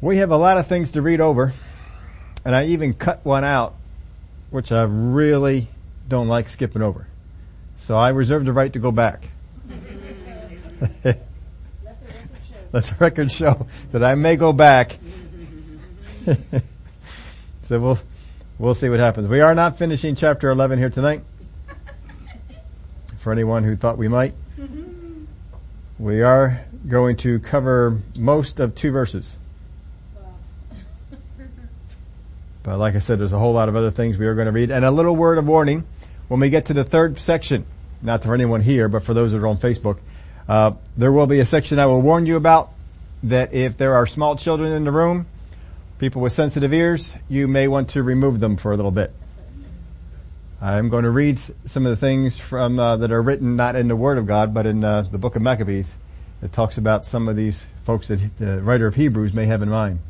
We have a lot of things to read over, and I even cut one out, which I really don't like skipping over. So I reserve the right to go back. Let the record show that I may go back. so we'll, we'll see what happens. We are not finishing chapter 11 here tonight. For anyone who thought we might. We are going to cover most of two verses. But like I said, there's a whole lot of other things we are going to read. And a little word of warning when we get to the third section, not for anyone here, but for those that are on Facebook, uh, there will be a section I will warn you about that if there are small children in the room, people with sensitive ears, you may want to remove them for a little bit. I'm going to read some of the things from uh, that are written not in the Word of God, but in uh, the Book of Maccabees. That talks about some of these folks that the writer of Hebrews may have in mind,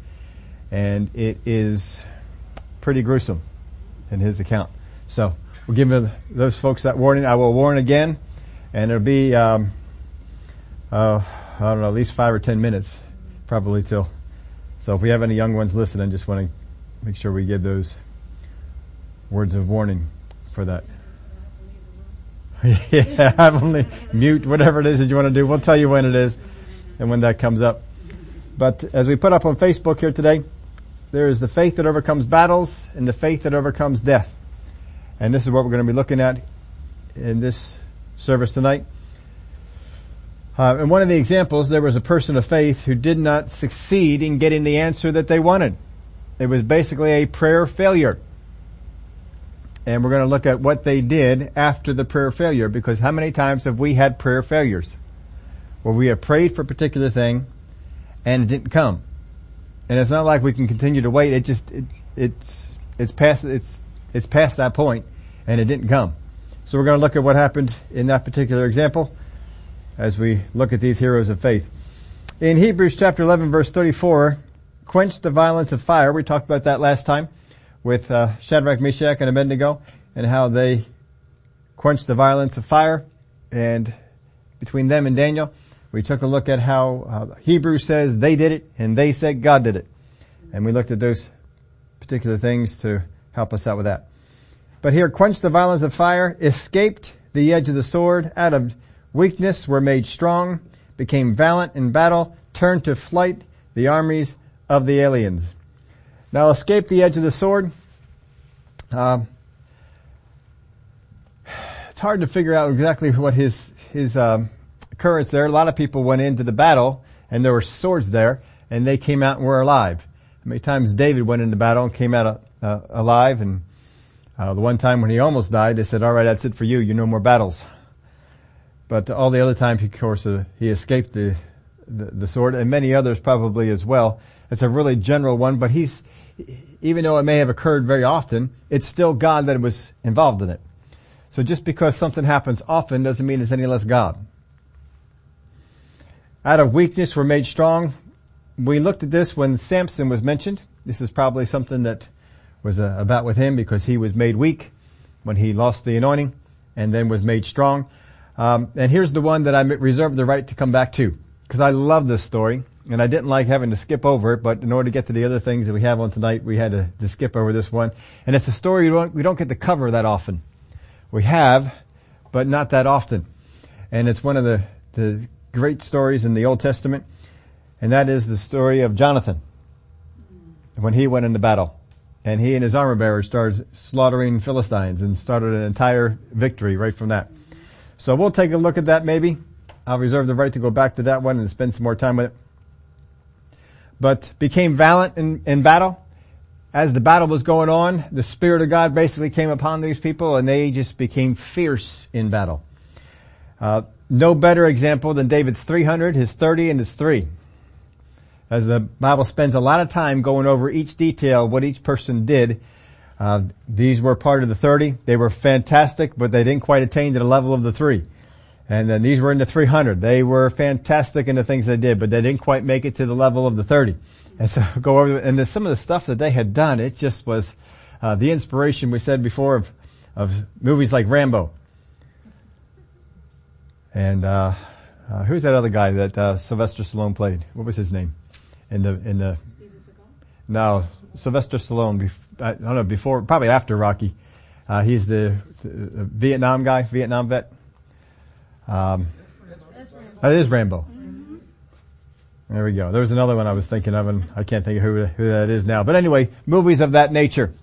and it is pretty gruesome in his account. So we'll give those folks that warning. I will warn again, and it'll be, um, uh, I don't know, at least five or ten minutes, probably till. So if we have any young ones listening, just want to make sure we give those words of warning for that. yeah, I'm only mute, whatever it is that you want to do. We'll tell you when it is and when that comes up. But as we put up on Facebook here today, there is the faith that overcomes battles and the faith that overcomes death. And this is what we're going to be looking at in this service tonight. Uh, and one of the examples, there was a person of faith who did not succeed in getting the answer that they wanted. It was basically a prayer failure. And we're going to look at what they did after the prayer failure because how many times have we had prayer failures? Where we have prayed for a particular thing and it didn't come. And it's not like we can continue to wait. It just, it, it's, it's past, it's, it's past that point and it didn't come. So we're going to look at what happened in that particular example as we look at these heroes of faith. In Hebrews chapter 11 verse 34, quench the violence of fire. We talked about that last time with uh, Shadrach, Meshach, and Abednego and how they quenched the violence of fire and between them and Daniel. We took a look at how uh, Hebrews says they did it and they said God did it. And we looked at those particular things to help us out with that. But here, quenched the violence of fire, escaped the edge of the sword, out of weakness were made strong, became valiant in battle, turned to flight the armies of the aliens. Now escape the edge of the sword. Uh, it's hard to figure out exactly what his, his, um, occurrence there. A lot of people went into the battle and there were swords there and they came out and were alive. How many times David went into battle and came out uh, alive and uh, the one time when he almost died, they said, all right, that's it for you. You no more battles. But all the other times, of course, uh, he escaped the, the, the sword and many others probably as well. It's a really general one, but he's, even though it may have occurred very often, it's still God that was involved in it. So just because something happens often doesn't mean it's any less God. Out of weakness we're made strong. We looked at this when Samson was mentioned. This is probably something that was uh, about with him because he was made weak when he lost the anointing and then was made strong. Um, and here's the one that I reserved the right to come back to because I love this story and I didn't like having to skip over it, but in order to get to the other things that we have on tonight, we had to, to skip over this one. And it's a story we don't, we don't get to cover that often. We have, but not that often. And it's one of the, the great stories in the Old Testament, and that is the story of Jonathan when he went into battle. And he and his armor bearers started slaughtering Philistines and started an entire victory right from that. So we'll take a look at that maybe. I'll reserve the right to go back to that one and spend some more time with it. But became valiant in, in battle. As the battle was going on, the Spirit of God basically came upon these people and they just became fierce in battle. Uh, no better example than David's 300, his 30, and his 3. As the Bible spends a lot of time going over each detail, what each person did. Uh, these were part of the 30. They were fantastic, but they didn't quite attain to the level of the 3. And then these were in the 300. They were fantastic in the things they did, but they didn't quite make it to the level of the 30. And so go over, and some of the stuff that they had done, it just was, uh, the inspiration we said before of, of movies like Rambo. And uh, uh, who's that other guy that uh, Sylvester Stallone played? What was his name? In the in the No, Sylvester Stallone. I don't know before, probably after Rocky. Uh, he's the, the, Vietnam guy, Vietnam vet. Um, that is Rambo. Mm-hmm. There we go. There was another one I was thinking of, and I can't think of who who that is now. But anyway, movies of that nature,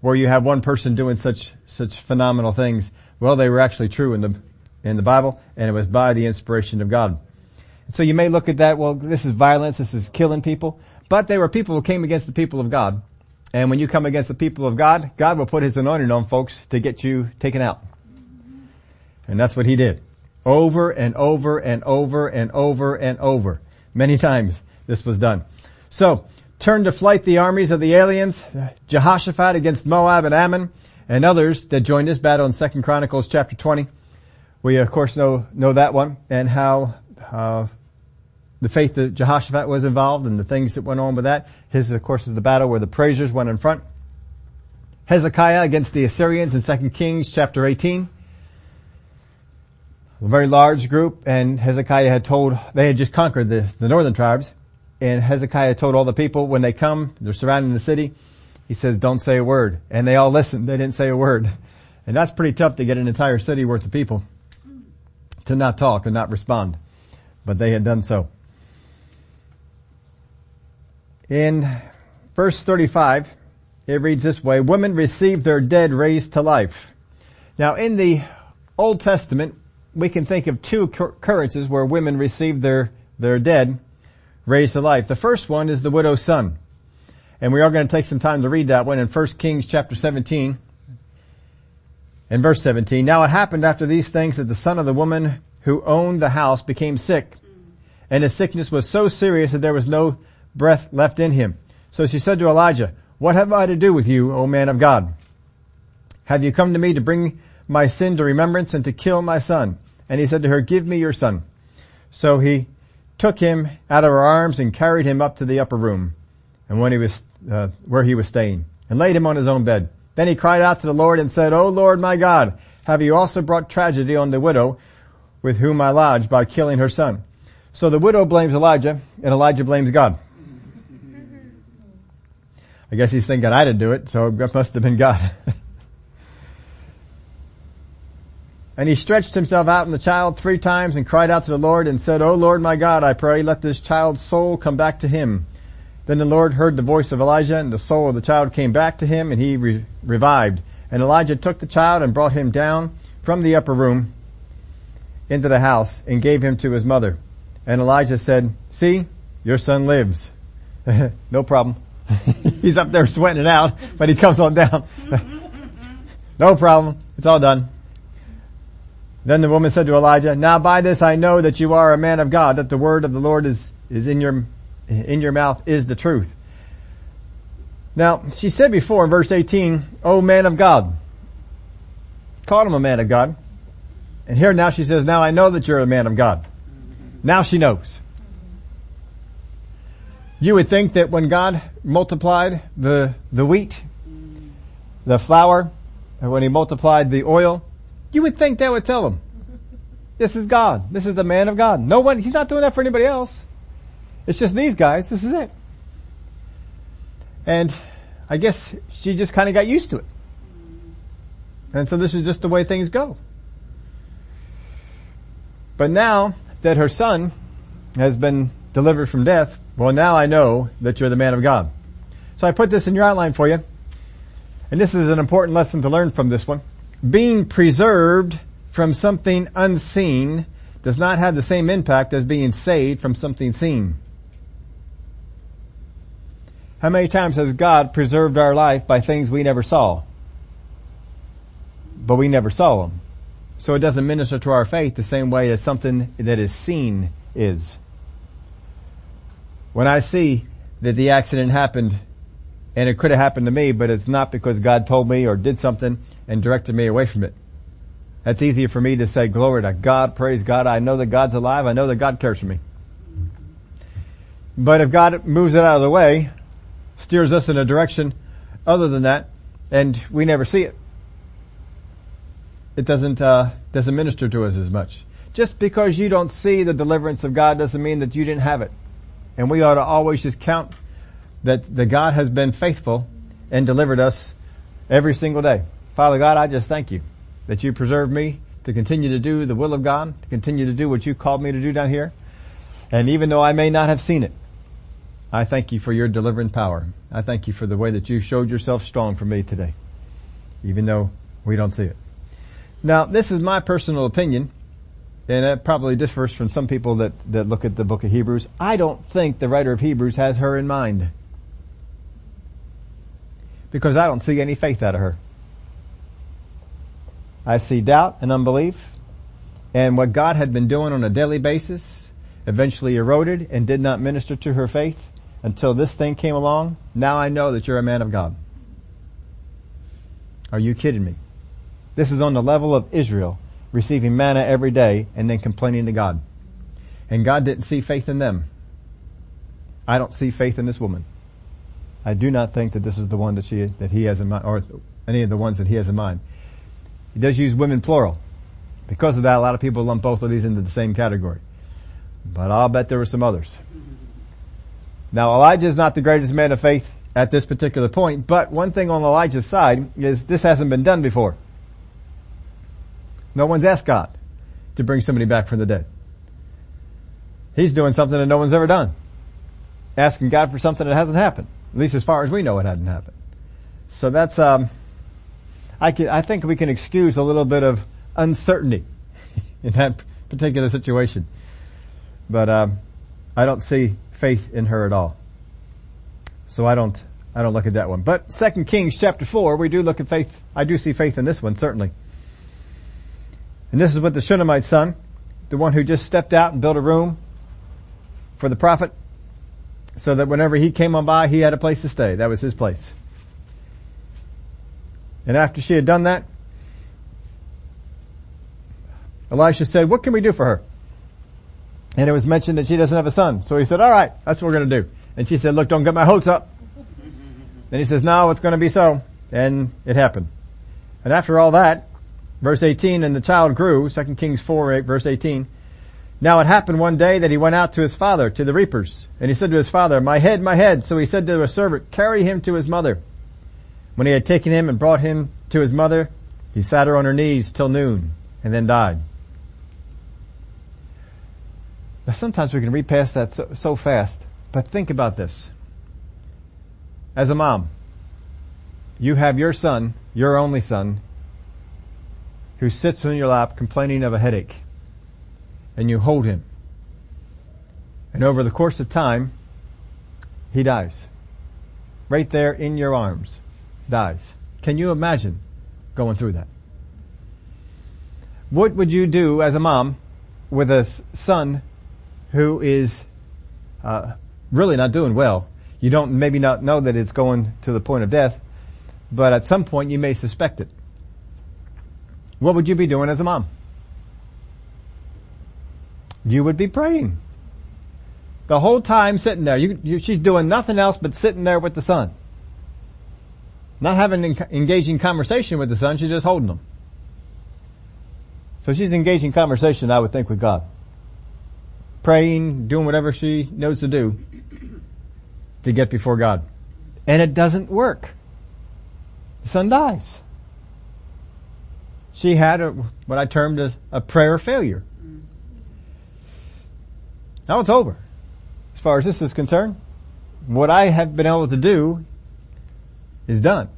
where you have one person doing such such phenomenal things. Well, they were actually true in the in the Bible, and it was by the inspiration of God. So you may look at that, well, this is violence, this is killing people, but they were people who came against the people of God. And when you come against the people of God, God will put his anointing on folks to get you taken out. And that's what he did. Over and over and over and over and over. Many times this was done. So, turn to flight the armies of the aliens, Jehoshaphat against Moab and Ammon, and others that joined this battle in 2 Chronicles chapter 20. We of course know, know that one and how, uh, the faith that Jehoshaphat was involved and the things that went on with that. His, of course, is the battle where the praisers went in front. Hezekiah against the Assyrians in 2 Kings chapter 18. A very large group and Hezekiah had told, they had just conquered the, the northern tribes and Hezekiah told all the people when they come, they're surrounding the city, he says, don't say a word. And they all listened. They didn't say a word. And that's pretty tough to get an entire city worth of people to not talk and not respond. But they had done so. In verse 35, it reads this way, women received their dead raised to life. Now in the Old Testament, we can think of two occurrences where women received their, their dead raised to life. The first one is the widow's son. And we are going to take some time to read that one in 1 Kings chapter 17 and verse 17. Now it happened after these things that the son of the woman who owned the house became sick and his sickness was so serious that there was no breath left in him. So she said to Elijah, what have I to do with you, O man of God? Have you come to me to bring my sin to remembrance and to kill my son? And he said to her, give me your son. So he took him out of her arms and carried him up to the upper room and when he was, uh, where he was staying and laid him on his own bed. Then he cried out to the Lord and said, O Lord my God, have you also brought tragedy on the widow with whom I lodged by killing her son? So the widow blames Elijah and Elijah blames God. I guess he's thinking I didn't do it, so it must have been God. and he stretched himself out in the child three times and cried out to the Lord and said, O Lord my God, I pray, let this child's soul come back to him. Then the Lord heard the voice of Elijah and the soul of the child came back to him and he re- revived. And Elijah took the child and brought him down from the upper room into the house and gave him to his mother. And Elijah said, see, your son lives. no problem. He's up there sweating it out, but he comes on down. no problem. It's all done. Then the woman said to Elijah, now by this I know that you are a man of God, that the word of the Lord is, is in your, in your mouth is the truth. Now, she said before in verse 18, oh man of God. Called him a man of God. And here now she says, now I know that you're a man of God. Now she knows. You would think that when God multiplied the, the wheat, the flour, and when he multiplied the oil, you would think that would tell him, this is God. This is the man of God. No one, he's not doing that for anybody else. It's just these guys. This is it. And I guess she just kind of got used to it. And so this is just the way things go. But now that her son has been delivered from death, well now I know that you're the man of God. So I put this in your outline for you. And this is an important lesson to learn from this one. Being preserved from something unseen does not have the same impact as being saved from something seen. How many times has God preserved our life by things we never saw? But we never saw them. So it doesn't minister to our faith the same way that something that is seen is. When I see that the accident happened and it could have happened to me, but it's not because God told me or did something and directed me away from it. That's easier for me to say glory to God, praise God. I know that God's alive. I know that God cares for me. But if God moves it out of the way, steers us in a direction other than that, and we never see it, it doesn't, uh, doesn't minister to us as much. Just because you don't see the deliverance of God doesn't mean that you didn't have it. And we ought to always just count that the God has been faithful and delivered us every single day. Father God, I just thank you that you preserved me to continue to do the will of God, to continue to do what you called me to do down here. And even though I may not have seen it, I thank you for your delivering power. I thank you for the way that you showed yourself strong for me today, even though we don't see it. Now, this is my personal opinion, and it probably differs from some people that, that look at the book of Hebrews. I don't think the writer of Hebrews has her in mind. Because I don't see any faith out of her. I see doubt and unbelief, and what God had been doing on a daily basis eventually eroded and did not minister to her faith until this thing came along. Now I know that you're a man of God. Are you kidding me? This is on the level of Israel receiving manna every day and then complaining to God. And God didn't see faith in them. I don't see faith in this woman. I do not think that this is the one that she, that he has in mind, or any of the ones that he has in mind. He does use women plural. Because of that, a lot of people lump both of these into the same category. But I'll bet there were some others. Now Elijah is not the greatest man of faith at this particular point, but one thing on Elijah's side is this hasn't been done before. No one's asked God to bring somebody back from the dead. He's doing something that no one's ever done. Asking God for something that hasn't happened. At least as far as we know it hadn't happened. So that's, um, I can, I think we can excuse a little bit of uncertainty in that particular situation. But, um, I don't see faith in her at all. So I don't, I don't look at that one. But Second Kings chapter 4, we do look at faith. I do see faith in this one, certainly. And this is with the Shunammite son, the one who just stepped out and built a room for the prophet so that whenever he came on by, he had a place to stay. That was his place. And after she had done that, Elisha said, what can we do for her? And it was mentioned that she doesn't have a son. So he said, all right, that's what we're going to do. And she said, look, don't get my hopes up. Then he says, no, it's going to be so. And it happened. And after all that, verse 18, and the child grew, 2 Kings 4, 8, verse 18. Now it happened one day that he went out to his father, to the reapers. And he said to his father, my head, my head. So he said to a servant, carry him to his mother. When he had taken him and brought him to his mother, he sat her on her knees till noon and then died. Now sometimes we can read past that so, so fast, but think about this. As a mom, you have your son, your only son, who sits on your lap complaining of a headache, and you hold him. And over the course of time, he dies. Right there in your arms, dies. Can you imagine going through that? What would you do as a mom with a son who is uh, really not doing well. You don't maybe not know that it's going to the point of death, but at some point you may suspect it. What would you be doing as a mom? You would be praying. The whole time sitting there. You, you, she's doing nothing else but sitting there with the son. Not having an engaging conversation with the son, she's just holding him. So she's engaging conversation, I would think, with God praying, doing whatever she knows to do to get before God. And it doesn't work. The son dies. She had a, what I termed as a prayer failure. Now it's over. As far as this is concerned, what I have been able to do is done.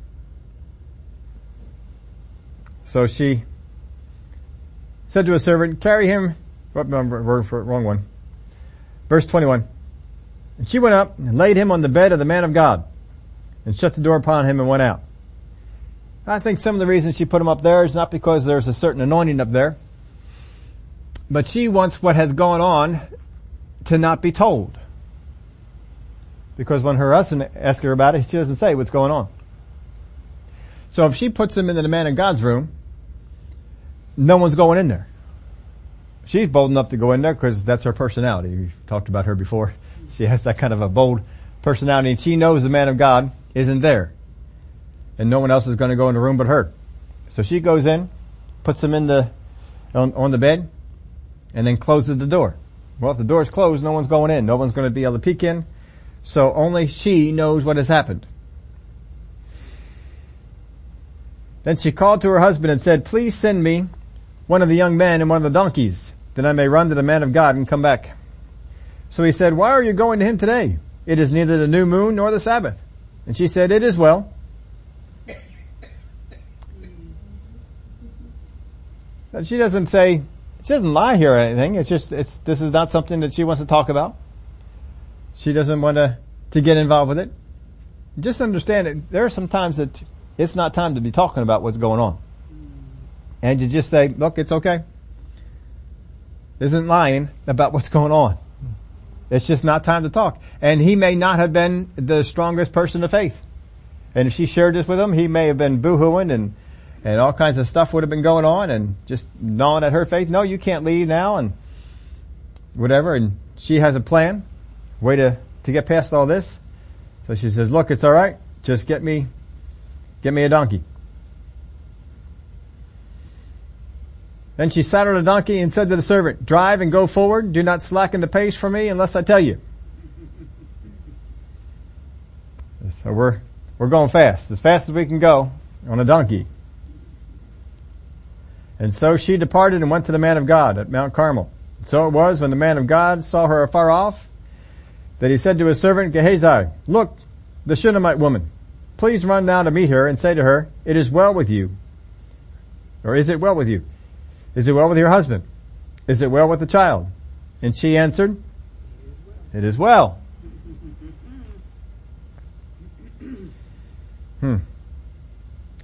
So she said to a servant, carry him, wrong one. Verse 21. And she went up and laid him on the bed of the man of God and shut the door upon him and went out. I think some of the reason she put him up there is not because there's a certain anointing up there, but she wants what has gone on to not be told. Because when her husband asks her about it, she doesn't say what's going on. So if she puts him into the man of God's room, no one's going in there she's bold enough to go in there because that's her personality. We've talked about her before. She has that kind of a bold personality and she knows the man of God isn't there. And no one else is going to go in the room but her. So she goes in, puts him in the, on, on the bed, and then closes the door. Well, if the door's closed, no one's going in. No one's going to be able to peek in. So only she knows what has happened. Then she called to her husband and said, please send me one of the young men and one of the donkeys, that I may run to the man of God and come back. So he said, why are you going to him today? It is neither the new moon nor the Sabbath. And she said, it is well. And she doesn't say, she doesn't lie here or anything. It's just, it's, this is not something that she wants to talk about. She doesn't want to, to get involved with it. Just understand that there are some times that it's not time to be talking about what's going on. And you just say, look, it's okay. Isn't lying about what's going on. It's just not time to talk. And he may not have been the strongest person of faith. And if she shared this with him, he may have been boohooing and, and all kinds of stuff would have been going on and just gnawing at her faith. No, you can't leave now and whatever. And she has a plan, way to, to get past all this. So she says, look, it's alright. Just get me, get me a donkey. Then she on a donkey and said to the servant, drive and go forward. Do not slacken the pace for me unless I tell you. So we're, we're going fast, as fast as we can go on a donkey. And so she departed and went to the man of God at Mount Carmel. So it was when the man of God saw her afar off that he said to his servant Gehazi, look, the Shunammite woman, please run now to meet her and say to her, it is well with you. Or is it well with you? Is it well with your husband? Is it well with the child? And she answered, It is well. Hmm.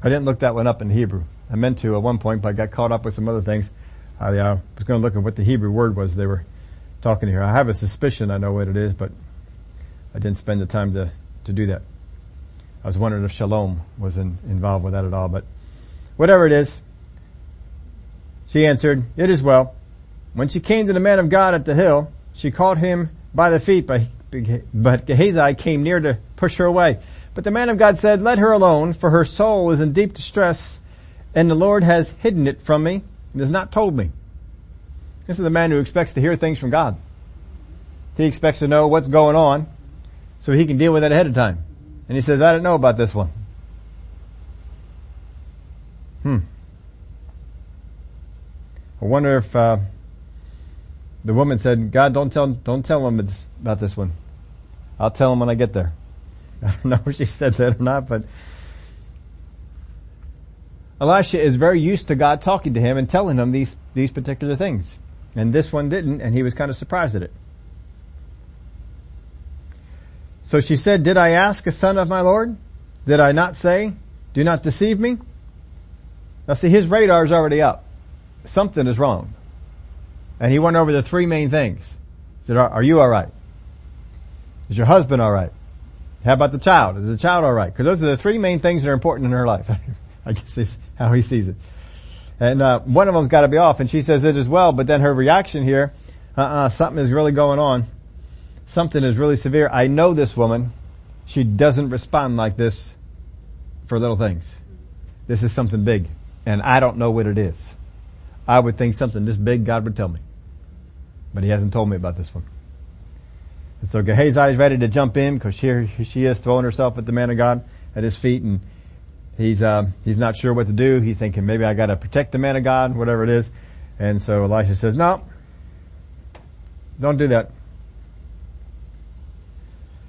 I didn't look that one up in Hebrew. I meant to at one point, but I got caught up with some other things. I uh, was going to look at what the Hebrew word was they were talking here. I have a suspicion I know what it is, but I didn't spend the time to, to do that. I was wondering if shalom was in, involved with that at all, but whatever it is, she answered, It is well. When she came to the man of God at the hill, she caught him by the feet, but, Gehazi came near to push her away. But the man of God said, Let her alone, for her soul is in deep distress, and the Lord has hidden it from me and has not told me. This is the man who expects to hear things from God. He expects to know what's going on so he can deal with it ahead of time. And he says, I don't know about this one. Hmm. I wonder if uh, the woman said, "God, don't tell, don't tell him about this one. I'll tell him when I get there." I don't know if she said that or not, but Elisha is very used to God talking to him and telling him these these particular things, and this one didn't, and he was kind of surprised at it. So she said, "Did I ask a son of my Lord? Did I not say, do not deceive me?" Now see, his radar is already up something is wrong. And he went over the three main things. He said, are, are you alright? Is your husband alright? How about the child? Is the child alright? Because those are the three main things that are important in her life. I guess is how he sees it. And uh, one of them's got to be off, and she says it as well. But then her reaction here, uh-uh, something is really going on. Something is really severe. I know this woman. She doesn't respond like this for little things. This is something big, and I don't know what it is. I would think something this big God would tell me. But he hasn't told me about this one. And so Gehazi is ready to jump in because here she is throwing herself at the man of God at his feet and he's, uh, he's not sure what to do. He's thinking maybe I gotta protect the man of God, whatever it is. And so Elisha says, no, don't do that.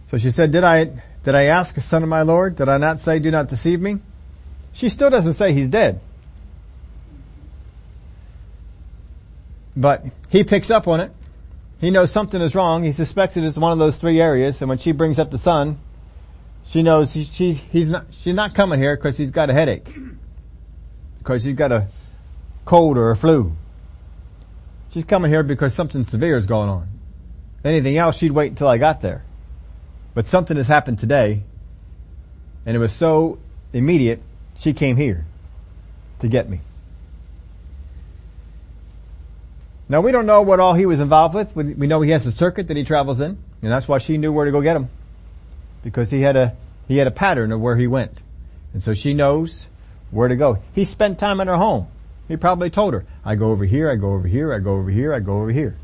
So she said, did I, did I ask a son of my Lord? Did I not say do not deceive me? She still doesn't say he's dead. But he picks up on it. He knows something is wrong. He suspects it is one of those three areas. And when she brings up the son, she knows she, she he's not, she's not coming here because he's got a headache. Because he's got a cold or a flu. She's coming here because something severe is going on. Anything else, she'd wait until I got there. But something has happened today, and it was so immediate, she came here to get me. Now we don't know what all he was involved with. We know he has a circuit that he travels in, and that's why she knew where to go get him. Because he had a, he had a pattern of where he went. And so she knows where to go. He spent time in her home. He probably told her, I go over here, I go over here, I go over here, I go over here.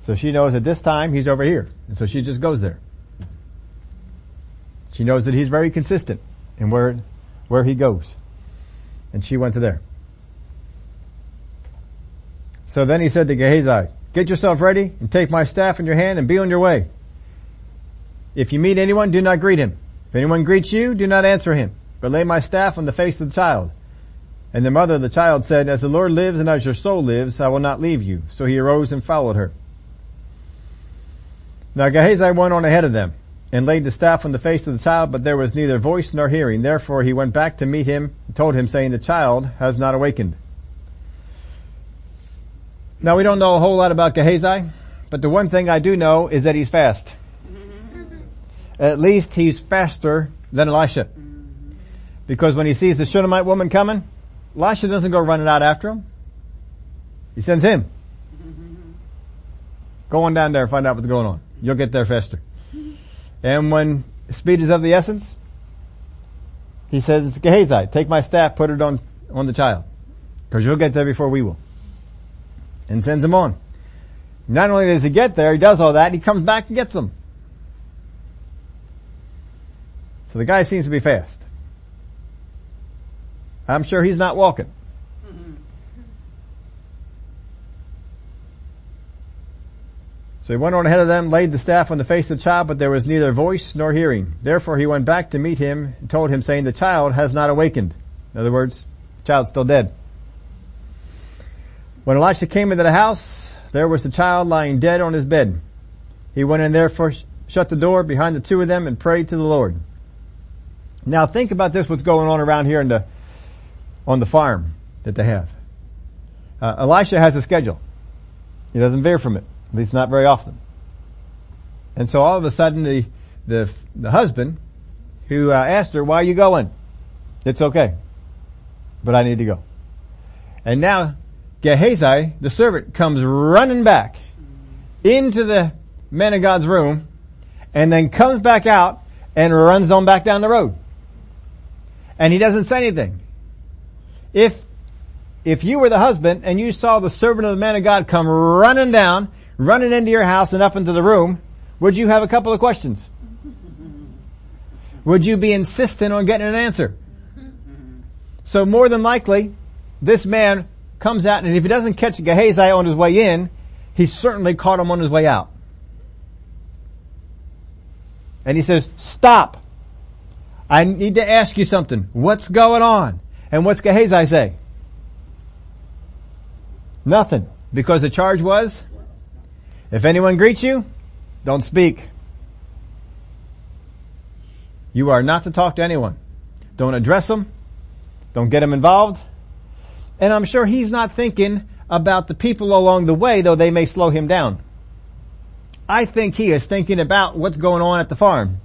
So she knows at this time he's over here. And so she just goes there. She knows that he's very consistent in where, where he goes. And she went to there. So then he said to Gehazi, get yourself ready and take my staff in your hand and be on your way. If you meet anyone, do not greet him. If anyone greets you, do not answer him, but lay my staff on the face of the child. And the mother of the child said, as the Lord lives and as your soul lives, I will not leave you. So he arose and followed her. Now Gehazi went on ahead of them and laid the staff on the face of the child, but there was neither voice nor hearing. Therefore he went back to meet him and told him saying, the child has not awakened. Now we don't know a whole lot about Gehazi, but the one thing I do know is that he's fast. At least he's faster than Elisha. Because when he sees the Shunammite woman coming, Elisha doesn't go running out after him. He sends him. Go on down there and find out what's going on. You'll get there faster. And when speed is of the essence, he says, Gehazi, take my staff, put it on, on the child. Cause you'll get there before we will and sends him on. Not only does he get there, he does all that, and he comes back and gets them. So the guy seems to be fast. I'm sure he's not walking. So he went on ahead of them, laid the staff on the face of the child, but there was neither voice nor hearing. Therefore he went back to meet him and told him saying, the child has not awakened. In other words, the child's still dead. When Elisha came into the house, there was the child lying dead on his bed. He went in there first, shut the door behind the two of them and prayed to the Lord. Now think about this, what's going on around here in the, on the farm that they have. Uh, Elisha has a schedule. He doesn't veer from it, at least not very often. And so all of a sudden the, the, the husband who uh, asked her, why are you going? It's okay, but I need to go. And now Gehazi, the servant, comes running back into the man of God's room and then comes back out and runs on back down the road. And he doesn't say anything. If, if you were the husband and you saw the servant of the man of God come running down, running into your house and up into the room, would you have a couple of questions? Would you be insistent on getting an answer? So more than likely, this man comes out and if he doesn't catch Gehazi on his way in, he certainly caught him on his way out. And he says, stop. I need to ask you something. What's going on? And what's Gehazi say? Nothing. Because the charge was, if anyone greets you, don't speak. You are not to talk to anyone. Don't address them. Don't get them involved. And I'm sure he's not thinking about the people along the way, though they may slow him down. I think he is thinking about what's going on at the farm.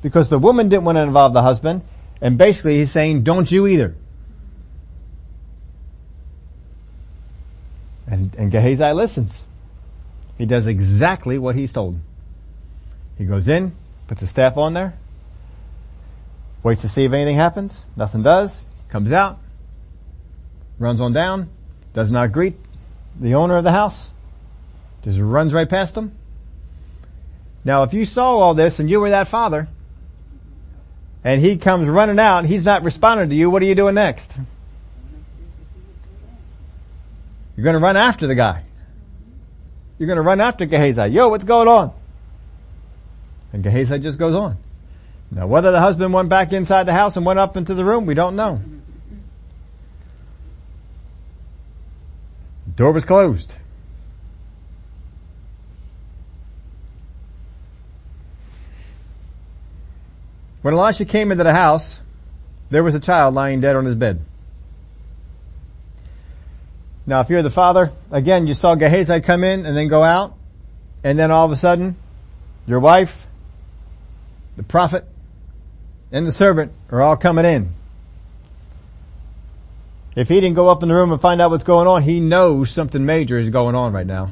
Because the woman didn't want to involve the husband, and basically he's saying, don't you either. And, and Gehazi listens. He does exactly what he's told. He goes in, puts the staff on there, waits to see if anything happens, nothing does, comes out, runs on down, does not greet the owner of the house, just runs right past him. Now if you saw all this and you were that father, and he comes running out, he's not responding to you, what are you doing next? You're gonna run after the guy. You're gonna run after Gehazi. Yo, what's going on? And Gehazi just goes on. Now whether the husband went back inside the house and went up into the room, we don't know. Door was closed. When Elisha came into the house, there was a child lying dead on his bed. Now if you're the father, again you saw Gehazi come in and then go out, and then all of a sudden, your wife, the prophet, and the servant are all coming in. If he didn't go up in the room and find out what's going on, he knows something major is going on right now.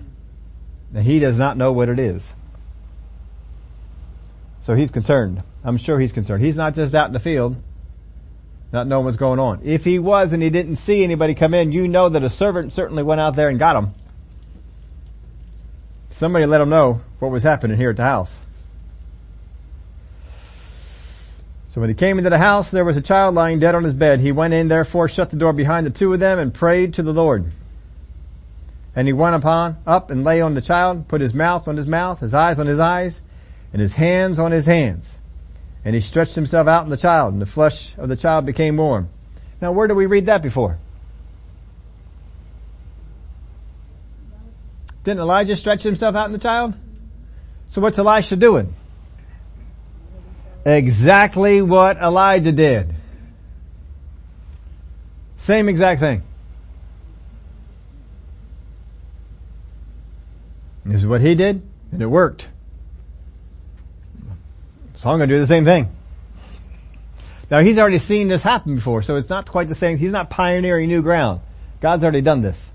And he does not know what it is. So he's concerned. I'm sure he's concerned. He's not just out in the field, not knowing what's going on. If he was and he didn't see anybody come in, you know that a servant certainly went out there and got him. Somebody let him know what was happening here at the house. So when he came into the house, there was a child lying dead on his bed. He went in, therefore shut the door behind the two of them and prayed to the Lord. And he went upon, up and lay on the child, put his mouth on his mouth, his eyes on his eyes, and his hands on his hands. And he stretched himself out in the child, and the flesh of the child became warm. Now where did we read that before? Didn't Elijah stretch himself out in the child? So what's Elisha doing? Exactly what Elijah did. Same exact thing. This is what he did, and it worked. So I'm going to do the same thing. Now he's already seen this happen before, so it's not quite the same. He's not pioneering new ground. God's already done this.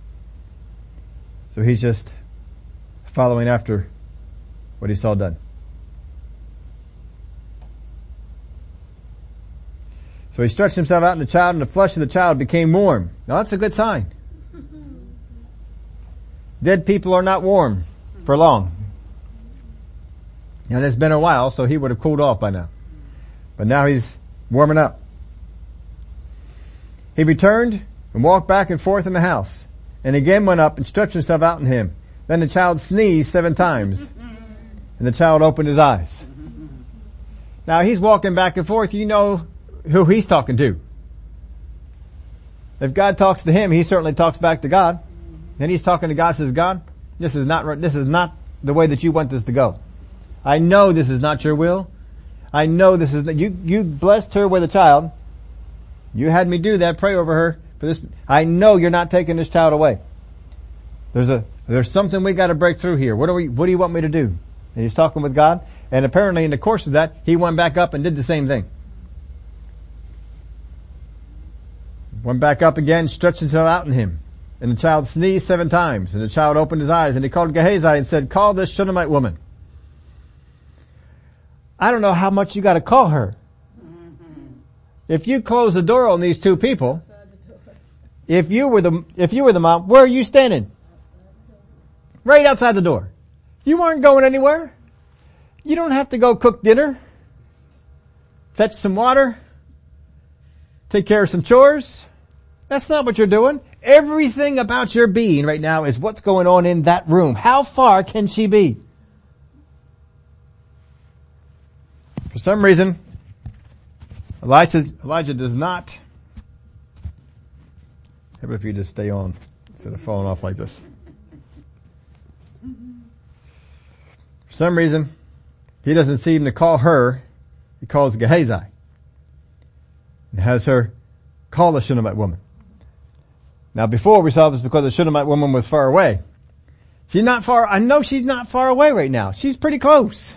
So he's just following after what he saw done. So he stretched himself out in the child and the flesh of the child became warm. Now that's a good sign. Dead people are not warm for long. And it's been a while, so he would have cooled off by now. But now he's warming up. He returned and walked back and forth in the house and again went up and stretched himself out in him. Then the child sneezed seven times and the child opened his eyes. Now he's walking back and forth. You know who he's talking to. If God talks to him, he certainly talks back to God. And he's talking to God, says, God, this is not, this is not the way that you want this to go. I know this is not your will. I know this is, you, you blessed her with a child. You had me do that, pray over her for this. I know you're not taking this child away. There's a, there's something we gotta break through here. What do we, what do you want me to do? And he's talking with God. And apparently in the course of that, he went back up and did the same thing. Went back up again, stretched himself out in him. And the child sneezed seven times, and the child opened his eyes, and he called Gehazi and said, call this Shunammite woman. I don't know how much you gotta call her. Mm-hmm. If you close the door on these two people, if you were the, if you were the mom, where are you standing? Right outside the door. You aren't going anywhere. You don't have to go cook dinner, fetch some water, take care of some chores. That's not what you're doing. Everything about your being right now is what's going on in that room. How far can she be? For some reason, Elijah, Elijah does not. How about if you just stay on instead of falling off like this? For some reason, he doesn't seem to call her. He calls Gehazi. And has her call the Shunammite woman. Now before we saw this because the Shunammite woman was far away. She's not far, I know she's not far away right now. She's pretty close.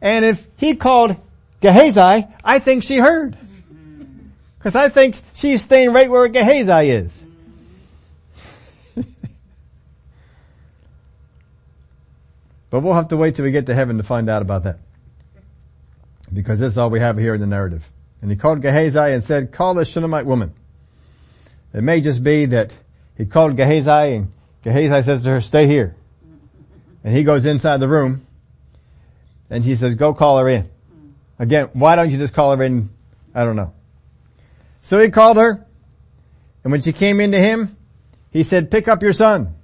And if he called Gehazi, I think she heard. Cause I think she's staying right where Gehazi is. but we'll have to wait till we get to heaven to find out about that. Because this is all we have here in the narrative. And he called Gehazi and said, call the Shunammite woman. It may just be that he called Gehazi and Gehazi says to her, stay here. And he goes inside the room and he says, go call her in. Again, why don't you just call her in? I don't know. So he called her and when she came into him, he said, pick up your son.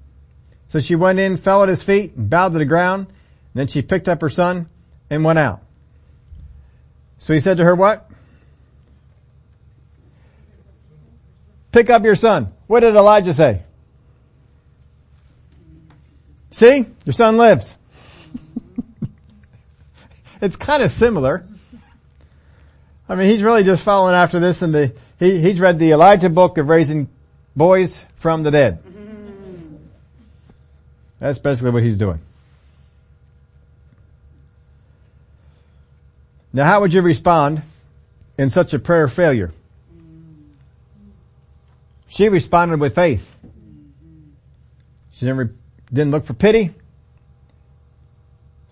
So she went in, fell at his feet, and bowed to the ground. And then she picked up her son and went out. So he said to her, what? Pick up your son. What did Elijah say? See? Your son lives. it's kind of similar. I mean, he's really just following after this and the, he, he's read the Elijah book of raising boys from the dead. That's basically what he's doing. Now how would you respond in such a prayer failure? She responded with faith. She didn't, didn't look for pity. As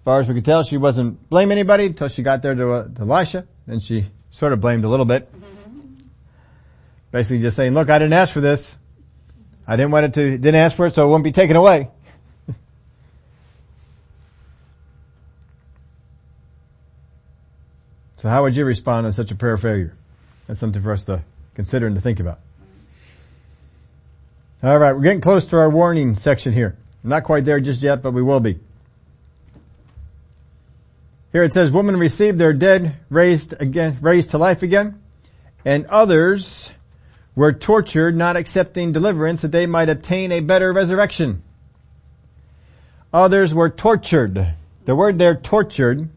far as we could tell, she wasn't blame anybody until she got there to, uh, to Elisha, Then she sort of blamed a little bit. Basically just saying, look, I didn't ask for this. I didn't want it to, didn't ask for it, so it wouldn't be taken away. So how would you respond to such a prayer failure? That's something for us to consider and to think about. All right, we're getting close to our warning section here. Not quite there just yet, but we will be. Here it says, women received their dead raised again, raised to life again, and others were tortured, not accepting deliverance that they might obtain a better resurrection. Others were tortured. The word there, tortured,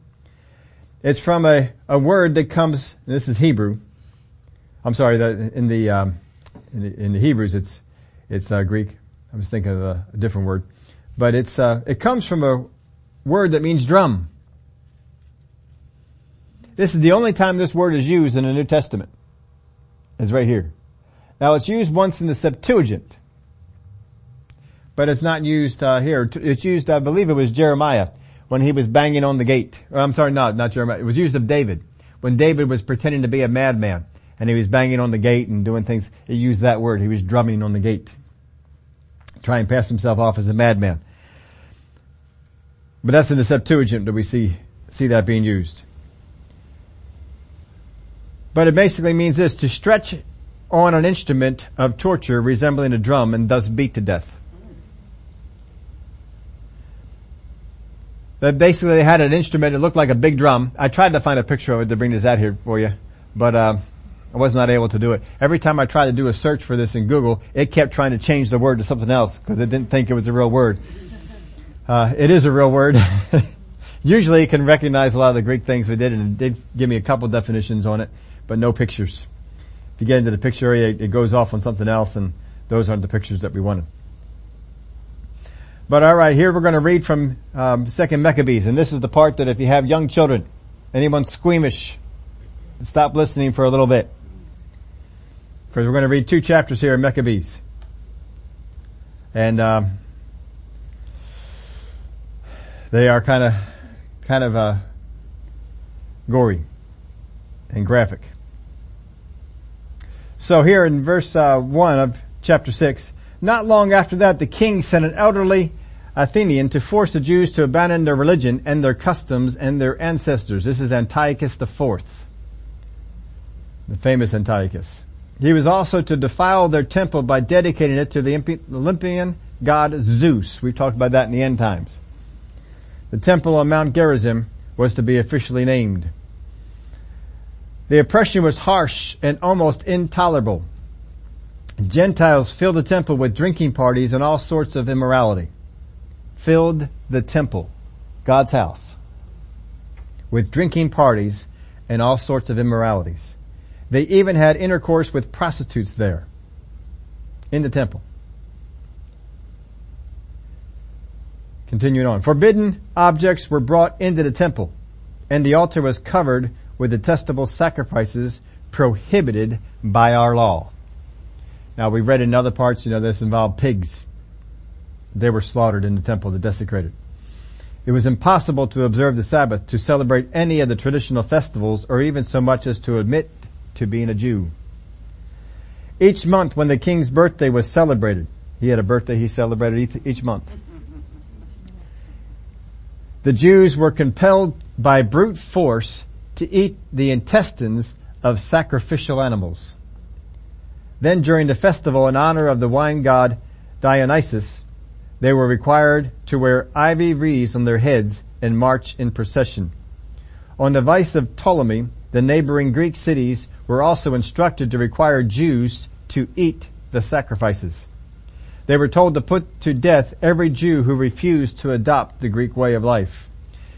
it's from a, a word that comes, this is Hebrew. I'm sorry, the, in the, um, in the, in the Hebrews it's, it's uh, Greek. I was thinking of a, a different word. But it's, uh, it comes from a word that means drum. This is the only time this word is used in the New Testament. It's right here. Now it's used once in the Septuagint, but it's not used uh, here. It's used, I believe it was Jeremiah when he was banging on the gate. Or, I'm sorry, not not Jeremiah. It was used of David when David was pretending to be a madman and he was banging on the gate and doing things. He used that word. He was drumming on the gate, trying and pass himself off as a madman. But that's in the Septuagint that we see see that being used. But it basically means this, to stretch on an instrument of torture resembling a drum and thus beat to death. But basically they had an instrument, it looked like a big drum. I tried to find a picture of it to bring this out here for you, but uh, I was not able to do it. Every time I tried to do a search for this in Google, it kept trying to change the word to something else because it didn't think it was a real word. Uh, it is a real word. Usually it can recognize a lot of the Greek things we did and it did give me a couple definitions on it, but no pictures. If you get into the picture area, it goes off on something else and those aren't the pictures that we wanted. But alright, here we're going to read from um, Second Maccabees, and this is the part that if you have young children, anyone squeamish, stop listening for a little bit. Because we're going to read two chapters here in Maccabees. And um, they are kind of, kind of uh, gory and graphic. So here in verse uh, 1 of chapter 6, not long after that the king sent an elderly Athenian to force the Jews to abandon their religion and their customs and their ancestors. This is Antiochus IV, the famous Antiochus. He was also to defile their temple by dedicating it to the Olympian god Zeus. We talked about that in the end times. The temple on Mount Gerizim was to be officially named. The oppression was harsh and almost intolerable. Gentiles filled the temple with drinking parties and all sorts of immorality. Filled the temple, God's house, with drinking parties and all sorts of immoralities. They even had intercourse with prostitutes there in the temple. Continuing on. Forbidden objects were brought into the temple and the altar was covered with detestable sacrifices prohibited by our law. Now we read in other parts, you know, this involved pigs. They were slaughtered in the temple to desecrate it. It was impossible to observe the Sabbath, to celebrate any of the traditional festivals, or even so much as to admit to being a Jew. Each month when the king's birthday was celebrated, he had a birthday he celebrated each month. The Jews were compelled by brute force to eat the intestines of sacrificial animals. Then during the festival in honor of the wine god Dionysus, they were required to wear ivy wreaths on their heads and march in procession. On the advice of Ptolemy, the neighboring Greek cities were also instructed to require Jews to eat the sacrifices. They were told to put to death every Jew who refused to adopt the Greek way of life.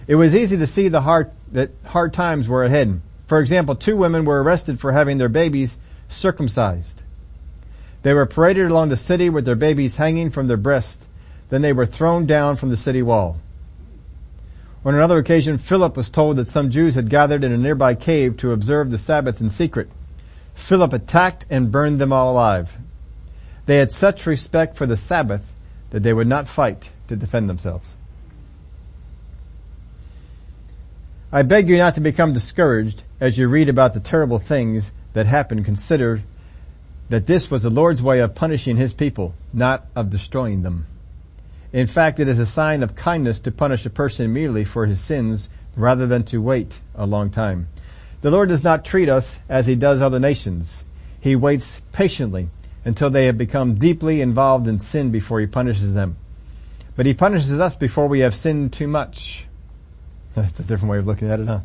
It was easy to see the hard, that hard times were ahead. For example, two women were arrested for having their babies circumcised. They were paraded along the city with their babies hanging from their breasts. Then they were thrown down from the city wall. On another occasion, Philip was told that some Jews had gathered in a nearby cave to observe the Sabbath in secret. Philip attacked and burned them all alive. They had such respect for the Sabbath that they would not fight to defend themselves. I beg you not to become discouraged as you read about the terrible things that happened. Consider that this was the Lord's way of punishing his people, not of destroying them. In fact, it is a sign of kindness to punish a person immediately for his sins rather than to wait a long time. The Lord does not treat us as he does other nations. He waits patiently until they have become deeply involved in sin before he punishes them. But he punishes us before we have sinned too much. That's a different way of looking at it, huh?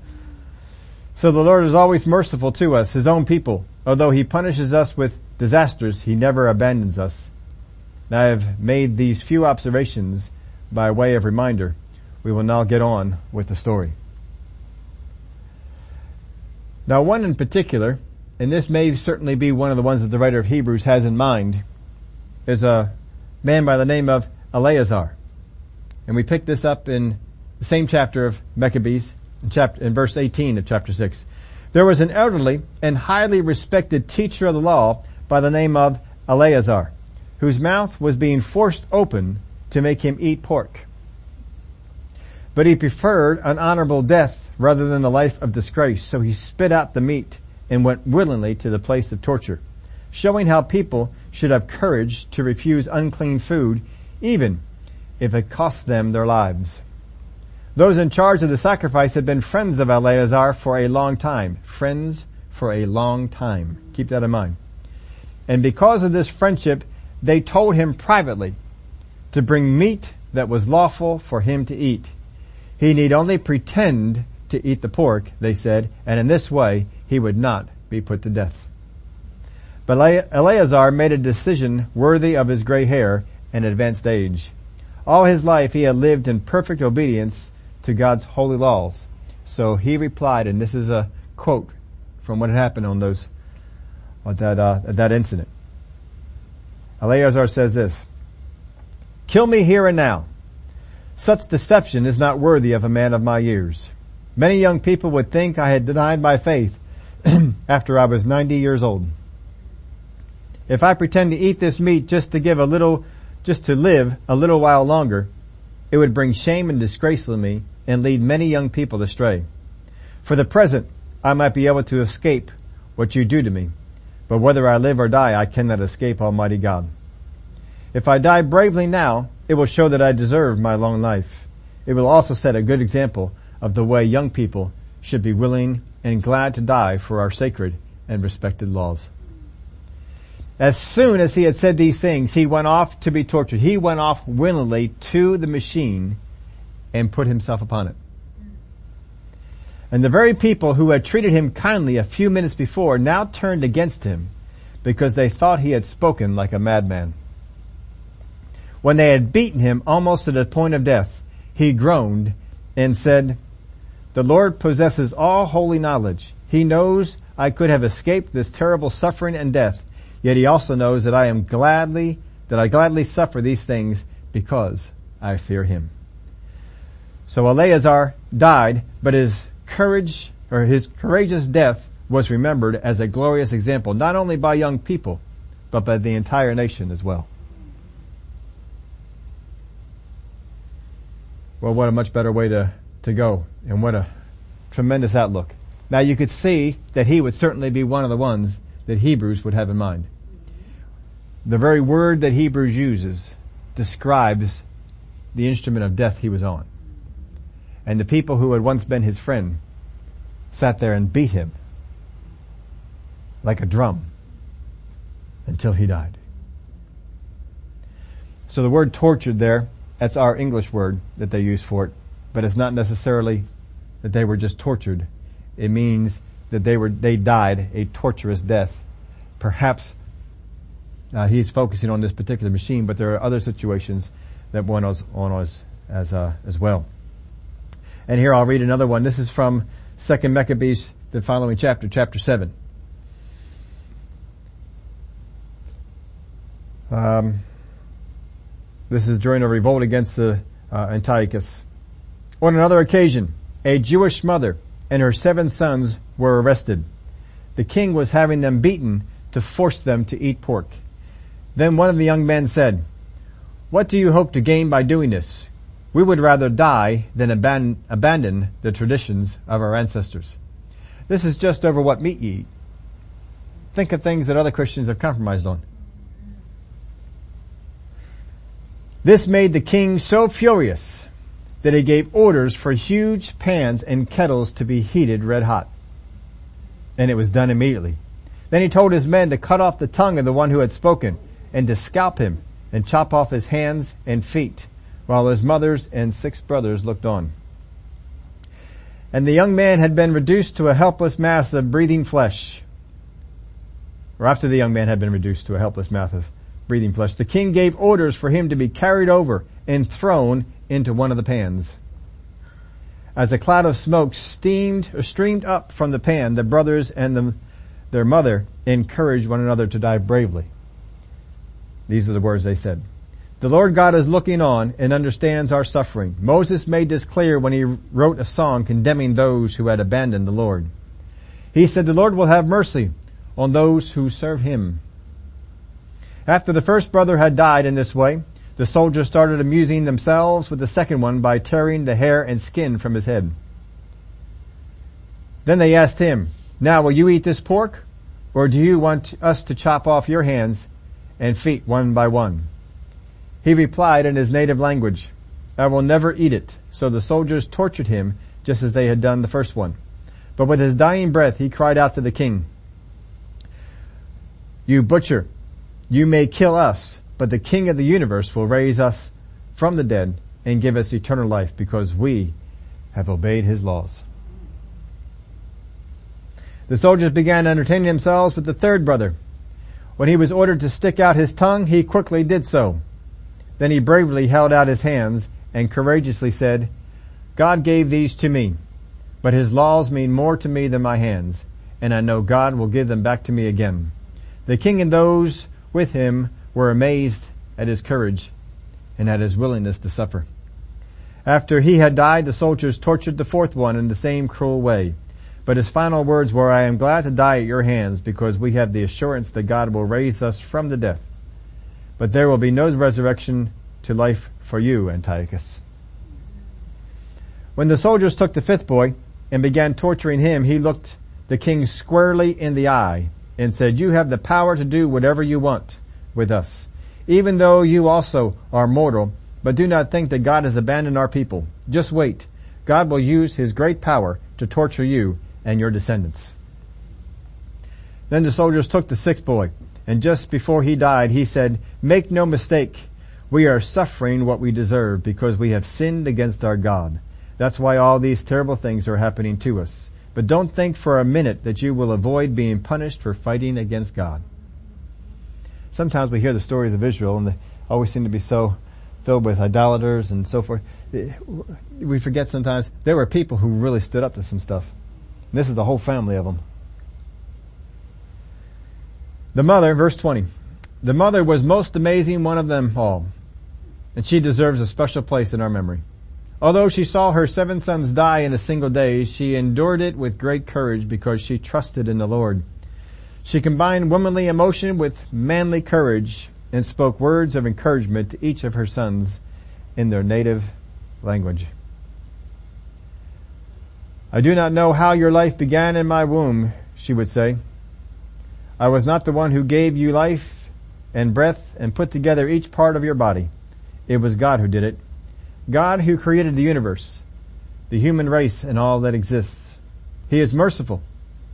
So the Lord is always merciful to us, his own people. Although he punishes us with disasters, he never abandons us. I have made these few observations by way of reminder. We will now get on with the story. Now one in particular, and this may certainly be one of the ones that the writer of Hebrews has in mind, is a man by the name of Eleazar. And we pick this up in the same chapter of Maccabees, in, chapter, in verse 18 of chapter 6. There was an elderly and highly respected teacher of the law by the name of Eleazar, whose mouth was being forced open to make him eat pork. But he preferred an honorable death rather than a life of disgrace, so he spit out the meat and went willingly to the place of torture, showing how people should have courage to refuse unclean food, even if it cost them their lives. Those in charge of the sacrifice had been friends of Eleazar for a long time. Friends for a long time. Keep that in mind. And because of this friendship, they told him privately to bring meat that was lawful for him to eat. He need only pretend to eat the pork, they said, and in this way he would not be put to death. But Eleazar made a decision worthy of his gray hair and advanced age. All his life he had lived in perfect obedience to God's holy laws. So he replied, and this is a quote from what had happened on those, on that, uh, that incident. Eleazar says this, Kill me here and now. Such deception is not worthy of a man of my years. Many young people would think I had denied my faith after I was 90 years old. If I pretend to eat this meat just to give a little, just to live a little while longer, it would bring shame and disgrace on me and lead many young people astray. For the present, I might be able to escape what you do to me, but whether I live or die, I cannot escape Almighty God. If I die bravely now, it will show that I deserve my long life. It will also set a good example of the way young people should be willing and glad to die for our sacred and respected laws. As soon as he had said these things, he went off to be tortured. He went off willingly to the machine and put himself upon it. And the very people who had treated him kindly a few minutes before now turned against him because they thought he had spoken like a madman. When they had beaten him almost to the point of death, he groaned and said, the Lord possesses all holy knowledge. He knows I could have escaped this terrible suffering and death, yet he also knows that I am gladly, that I gladly suffer these things because I fear him. So Eleazar died, but his courage or his courageous death was remembered as a glorious example, not only by young people, but by the entire nation as well. Well, what a much better way to, to go and what a tremendous outlook. Now you could see that he would certainly be one of the ones that Hebrews would have in mind. The very word that Hebrews uses describes the instrument of death he was on. And the people who had once been his friend sat there and beat him like a drum until he died. So the word tortured there, that's our English word that they use for it, but it's not necessarily that they were just tortured. It means that they were, they died a torturous death. Perhaps uh, he's focusing on this particular machine, but there are other situations that went on, on as, uh, as well. And here I'll read another one. This is from Second Maccabees, the following chapter, chapter seven. Um, this is during a revolt against the, uh, Antiochus. On another occasion, a Jewish mother and her seven sons were arrested. The king was having them beaten to force them to eat pork. Then one of the young men said, what do you hope to gain by doing this? We would rather die than abandon, abandon the traditions of our ancestors. This is just over what meat you eat. Think of things that other Christians have compromised on. This made the king so furious that he gave orders for huge pans and kettles to be heated red hot. And it was done immediately. Then he told his men to cut off the tongue of the one who had spoken and to scalp him and chop off his hands and feet while his mothers and six brothers looked on. And the young man had been reduced to a helpless mass of breathing flesh. Or after the young man had been reduced to a helpless mass of breathing flesh, the king gave orders for him to be carried over and thrown into one of the pans. As a cloud of smoke steamed or streamed up from the pan, the brothers and the, their mother encouraged one another to die bravely. These are the words they said. The Lord God is looking on and understands our suffering. Moses made this clear when he wrote a song condemning those who had abandoned the Lord. He said, the Lord will have mercy on those who serve him. After the first brother had died in this way, the soldiers started amusing themselves with the second one by tearing the hair and skin from his head. Then they asked him, now will you eat this pork? Or do you want us to chop off your hands and feet one by one? He replied in his native language, I will never eat it. So the soldiers tortured him just as they had done the first one. But with his dying breath, he cried out to the king, You butcher, you may kill us, but the king of the universe will raise us from the dead and give us eternal life because we have obeyed his laws. The soldiers began entertaining themselves with the third brother. When he was ordered to stick out his tongue, he quickly did so. Then he bravely held out his hands and courageously said, God gave these to me, but his laws mean more to me than my hands, and I know God will give them back to me again. The king and those with him were amazed at his courage and at his willingness to suffer. After he had died, the soldiers tortured the fourth one in the same cruel way. But his final words were, I am glad to die at your hands because we have the assurance that God will raise us from the death but there will be no resurrection to life for you, Antiochus. When the soldiers took the fifth boy and began torturing him, he looked the king squarely in the eye and said, you have the power to do whatever you want with us, even though you also are mortal, but do not think that God has abandoned our people. Just wait. God will use his great power to torture you and your descendants. Then the soldiers took the sixth boy and just before he died, he said, make no mistake. We are suffering what we deserve because we have sinned against our God. That's why all these terrible things are happening to us. But don't think for a minute that you will avoid being punished for fighting against God. Sometimes we hear the stories of Israel and they always seem to be so filled with idolaters and so forth. We forget sometimes there were people who really stood up to some stuff. And this is the whole family of them. The mother, verse 20. The mother was most amazing one of them all, and she deserves a special place in our memory. Although she saw her seven sons die in a single day, she endured it with great courage because she trusted in the Lord. She combined womanly emotion with manly courage and spoke words of encouragement to each of her sons in their native language. I do not know how your life began in my womb, she would say. I was not the one who gave you life and breath and put together each part of your body. It was God who did it. God who created the universe, the human race and all that exists. He is merciful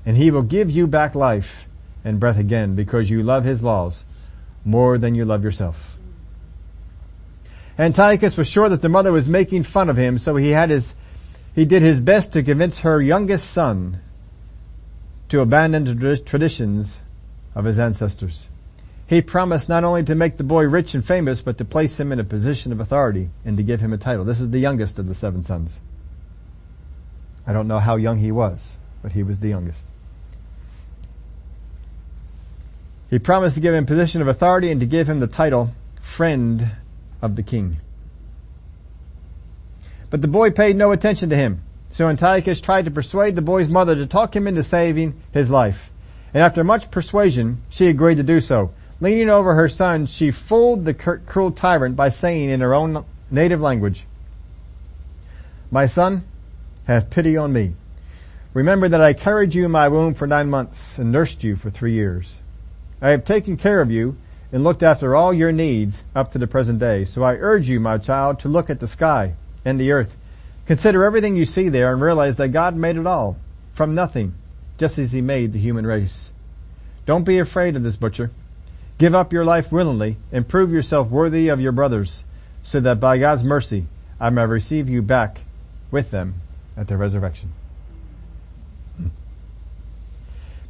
and he will give you back life and breath again because you love his laws more than you love yourself. Antiochus was sure that the mother was making fun of him, so he had his, he did his best to convince her youngest son to abandon the traditions of his ancestors. He promised not only to make the boy rich and famous, but to place him in a position of authority and to give him a title. This is the youngest of the seven sons. I don't know how young he was, but he was the youngest. He promised to give him a position of authority and to give him the title friend of the king. But the boy paid no attention to him. So Antiochus tried to persuade the boy's mother to talk him into saving his life and after much persuasion, she agreed to do so. Leaning over her son, she fooled the cruel tyrant by saying in her own native language, My son, have pity on me. Remember that I carried you in my womb for nine months and nursed you for three years. I have taken care of you and looked after all your needs up to the present day. So I urge you, my child, to look at the sky and the earth. Consider everything you see there and realize that God made it all from nothing just as he made the human race. Don't be afraid of this butcher. Give up your life willingly and prove yourself worthy of your brothers so that by God's mercy I may receive you back with them at the resurrection. Hmm.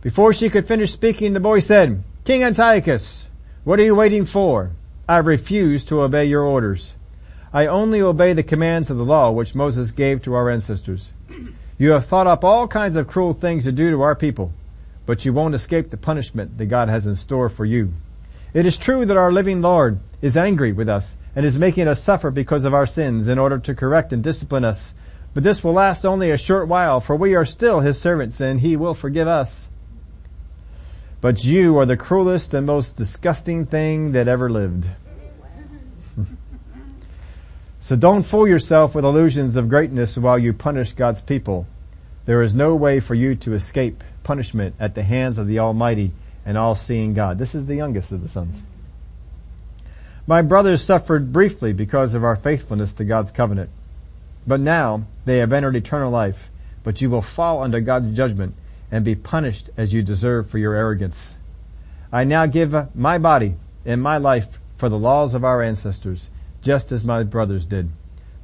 Before she could finish speaking, the boy said, King Antiochus, what are you waiting for? I refuse to obey your orders. I only obey the commands of the law which Moses gave to our ancestors. You have thought up all kinds of cruel things to do to our people, but you won't escape the punishment that God has in store for you. It is true that our living Lord is angry with us and is making us suffer because of our sins in order to correct and discipline us. But this will last only a short while, for we are still His servants and He will forgive us. But you are the cruelest and most disgusting thing that ever lived. So don't fool yourself with illusions of greatness while you punish God's people. There is no way for you to escape punishment at the hands of the Almighty and all-seeing God. This is the youngest of the sons. My brothers suffered briefly because of our faithfulness to God's covenant. But now they have entered eternal life, but you will fall under God's judgment and be punished as you deserve for your arrogance. I now give my body and my life for the laws of our ancestors, just as my brothers did.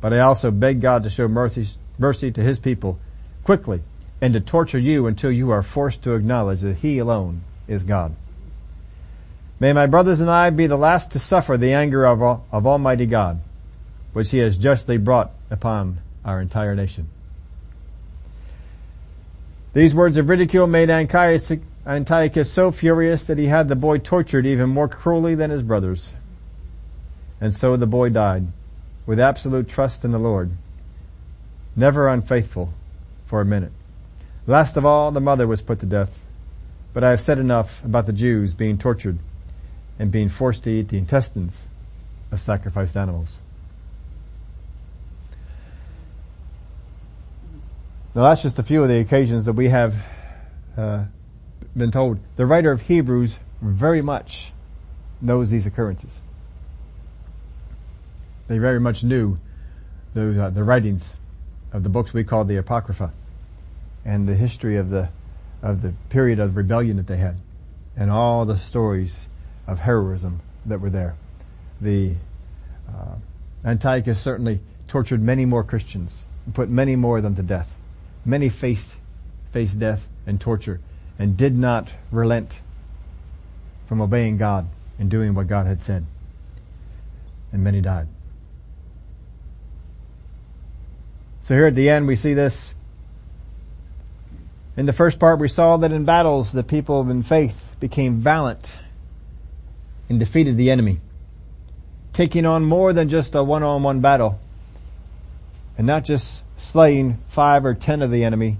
But I also beg God to show mercy, mercy to his people quickly and to torture you until you are forced to acknowledge that he alone is God. May my brothers and I be the last to suffer the anger of, of Almighty God, which he has justly brought upon our entire nation. These words of ridicule made Antiochus so furious that he had the boy tortured even more cruelly than his brothers. And so the boy died with absolute trust in the Lord, never unfaithful for a minute. Last of all, the mother was put to death. But I have said enough about the Jews being tortured and being forced to eat the intestines of sacrificed animals. Now that's just a few of the occasions that we have uh, been told. The writer of Hebrews very much knows these occurrences. They very much knew the, uh, the writings of the books we call the Apocrypha and the history of the of the period of rebellion that they had and all the stories of heroism that were there. The uh, Antiochus certainly tortured many more Christians, and put many more of them to death. Many faced, faced death and torture and did not relent from obeying God and doing what God had said. And many died. So here at the end we see this. In the first part we saw that in battles the people in faith became valiant and defeated the enemy, taking on more than just a one-on-one battle and not just slaying five or ten of the enemy,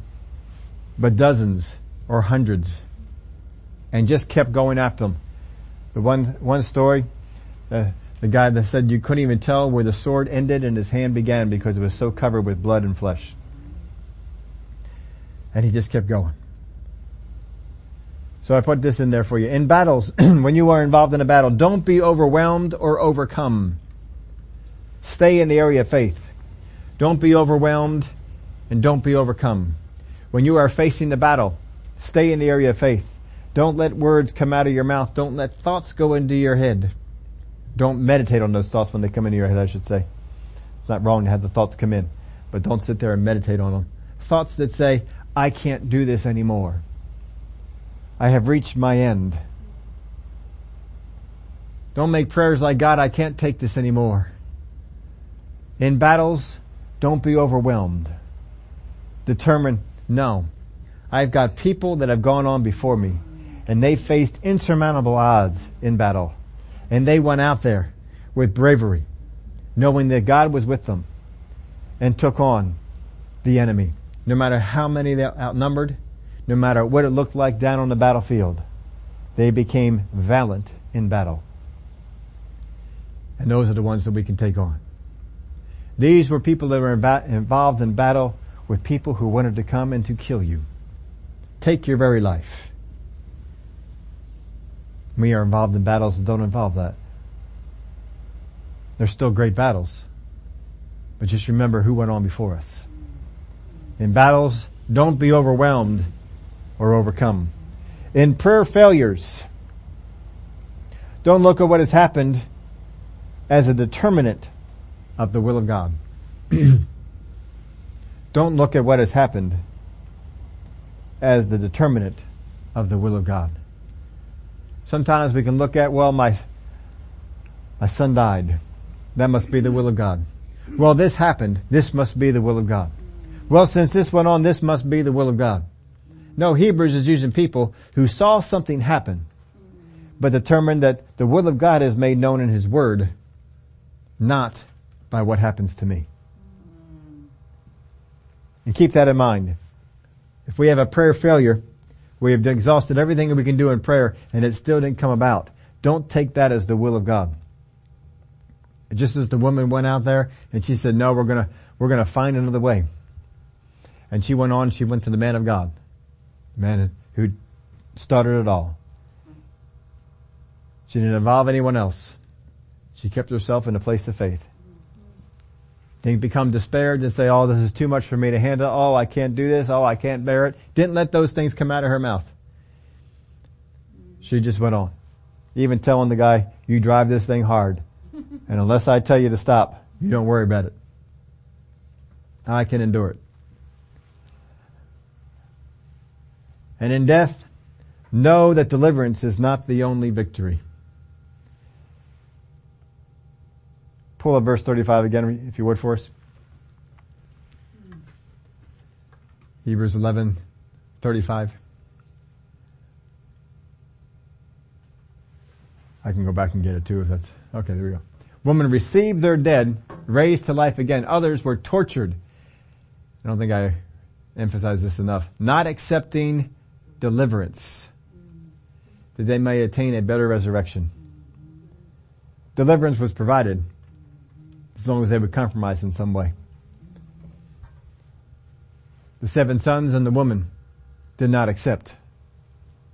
but dozens or hundreds, and just kept going after them. The one one story, uh, the guy that said you couldn't even tell where the sword ended and his hand began because it was so covered with blood and flesh. And he just kept going. So I put this in there for you. In battles, when you are involved in a battle, don't be overwhelmed or overcome. Stay in the area of faith. Don't be overwhelmed and don't be overcome. When you are facing the battle, stay in the area of faith. Don't let words come out of your mouth. Don't let thoughts go into your head. Don't meditate on those thoughts when they come into your head, I should say. It's not wrong to have the thoughts come in, but don't sit there and meditate on them. Thoughts that say, I can't do this anymore. I have reached my end. Don't make prayers like, God, I can't take this anymore. In battles, don't be overwhelmed. Determine, no. I've got people that have gone on before me and they faced insurmountable odds in battle and they went out there with bravery knowing that God was with them and took on the enemy. No matter how many they outnumbered, no matter what it looked like down on the battlefield, they became valiant in battle. And those are the ones that we can take on. These were people that were involved in battle with people who wanted to come and to kill you. Take your very life. We are involved in battles that don't involve that. They're still great battles. But just remember who went on before us. In battles, don't be overwhelmed or overcome. In prayer failures, don't look at what has happened as a determinant of the will of God. don't look at what has happened as the determinant of the will of God. Sometimes we can look at, well, my, my son died. That must be the will of God. Well, this happened. This must be the will of God. Well, since this went on, this must be the will of God. No, Hebrews is using people who saw something happen, but determined that the will of God is made known in His Word, not by what happens to me. And keep that in mind. If we have a prayer failure, we have exhausted everything that we can do in prayer and it still didn't come about. Don't take that as the will of God. Just as the woman went out there and she said, no, we're gonna, we're gonna find another way. And she went on, she went to the man of God, man who started it all. She didn't involve anyone else. She kept herself in a place of faith. Didn't become despaired and say, oh, this is too much for me to handle. Oh, I can't do this. Oh, I can't bear it. Didn't let those things come out of her mouth. She just went on. Even telling the guy, you drive this thing hard. And unless I tell you to stop, you don't worry about it. I can endure it. And in death, know that deliverance is not the only victory. Pull up verse 35 again, if you would, for us. Hebrews 11, 35. I can go back and get it too if that's, okay, there we go. Women received their dead, raised to life again. Others were tortured. I don't think I emphasize this enough. Not accepting deliverance that they may attain a better resurrection. Deliverance was provided as long as they would compromise in some way. The seven sons and the woman did not accept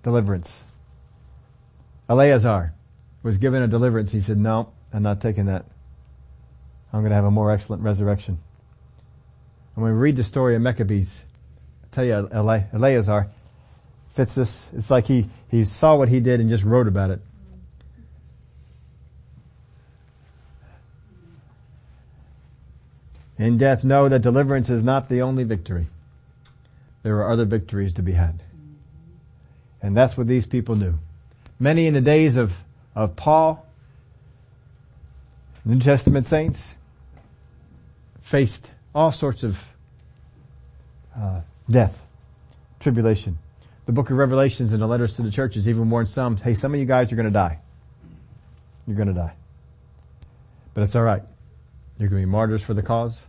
deliverance. Eleazar was given a deliverance. He said, no, I'm not taking that. I'm going to have a more excellent resurrection. And when we read the story of Maccabees, I tell you, Eleazar fits this. It's like he, he saw what he did and just wrote about it. In death, know that deliverance is not the only victory. There are other victories to be had. And that's what these people knew. Many in the days of, of Paul, New Testament saints, faced all sorts of uh, death, tribulation. The book of Revelations and the letters to the churches even warn some, hey, some of you guys are going to die. You're going to die. But it's alright. You're going to be martyrs for the cause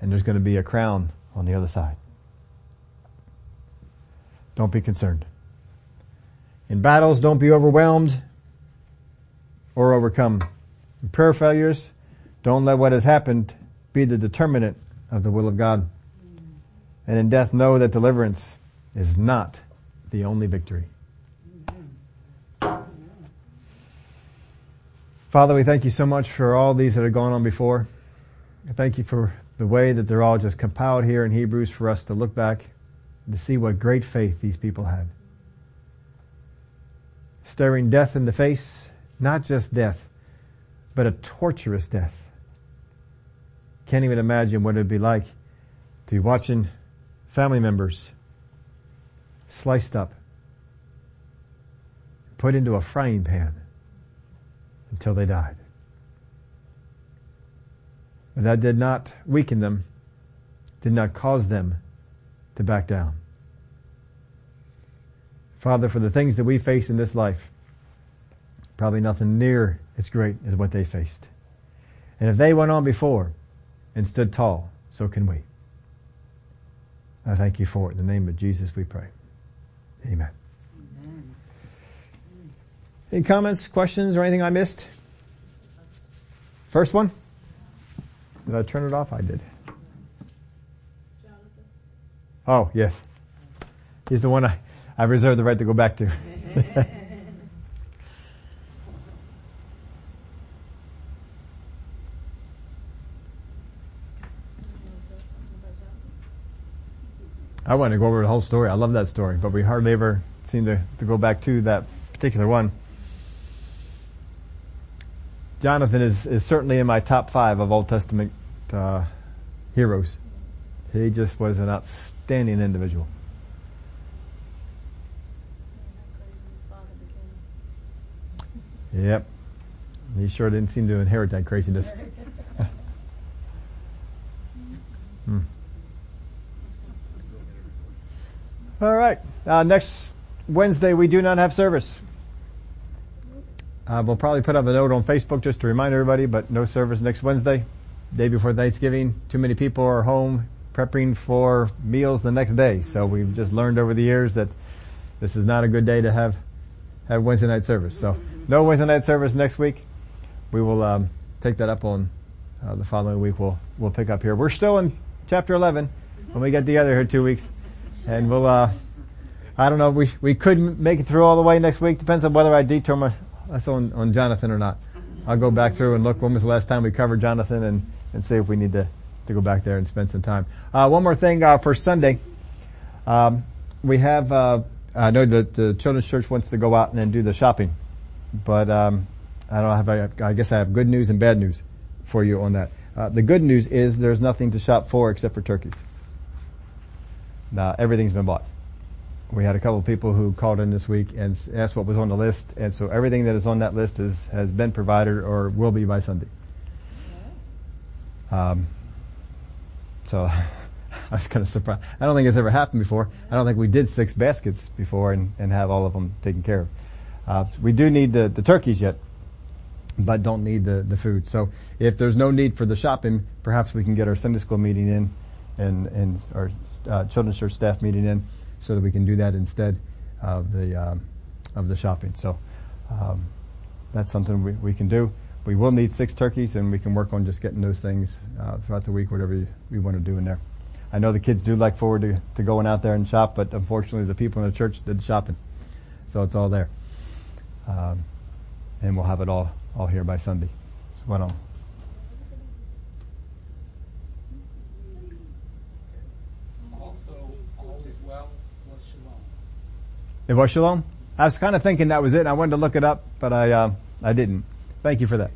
and there's going to be a crown on the other side. Don't be concerned. In battles, don't be overwhelmed or overcome. In prayer failures, don't let what has happened be the determinant of the will of God. And in death, know that deliverance is not the only victory. Father, we thank you so much for all these that have gone on before. I thank you for the way that they're all just compiled here in Hebrews for us to look back to see what great faith these people had. Staring death in the face, not just death, but a torturous death. Can't even imagine what it'd be like to be watching family members sliced up, put into a frying pan until they died. But that did not weaken them, did not cause them to back down. Father, for the things that we face in this life, probably nothing near as great as what they faced. And if they went on before and stood tall, so can we. I thank you for it. In the name of Jesus we pray. Amen. Amen. Any comments, questions, or anything I missed? First one? Did I turn it off? I did. Jonathan. Oh, yes. He's the one I, I reserve the right to go back to. I want to go over the whole story. I love that story, but we hardly ever seem to, to go back to that particular one. Jonathan is, is certainly in my top five of Old Testament uh, heroes. He just was an outstanding individual. Yep. He sure didn't seem to inherit that craziness. hmm. All right. Uh, next Wednesday we do not have service. Uh, we'll probably put up a note on Facebook just to remind everybody, but no service next Wednesday, day before Thanksgiving. Too many people are home prepping for meals the next day. So we've just learned over the years that this is not a good day to have have Wednesday night service. So no Wednesday night service next week. We will um, take that up on uh, the following week. We'll we'll pick up here. We're still in chapter 11 when we get together here two weeks, and we'll. Uh, I don't know. We we could make it through all the way next week. Depends on whether I detour my us on on Jonathan or not. I'll go back through and look when was the last time we covered Jonathan and and see if we need to to go back there and spend some time. Uh, one more thing uh, for Sunday. Um, we have. Uh, I know that the children's church wants to go out and then do the shopping, but um, I don't have. I guess I have good news and bad news for you on that. Uh, the good news is there's nothing to shop for except for turkeys. Now everything's been bought. We had a couple of people who called in this week and asked what was on the list, and so everything that is on that list is, has been provided or will be by Sunday. Um, so I was kind of surprised. I don't think it's ever happened before. I don't think we did six baskets before and, and have all of them taken care of. Uh, we do need the, the turkeys yet, but don't need the, the food. So if there's no need for the shopping, perhaps we can get our Sunday school meeting in and, and our uh, children's church staff meeting in so that we can do that instead of the, um, of the shopping. So, um, that's something we, we can do. We will need six turkeys and we can work on just getting those things, uh, throughout the week, whatever we want to do in there. I know the kids do like forward to, to going out there and shop, but unfortunately the people in the church did the shopping. So it's all there. Um, and we'll have it all, all here by Sunday. So why don't, Also, all is well was shalom. it was shalom? I was kind of thinking that was it. I wanted to look it up, but I, uh, I didn't. Thank you for that.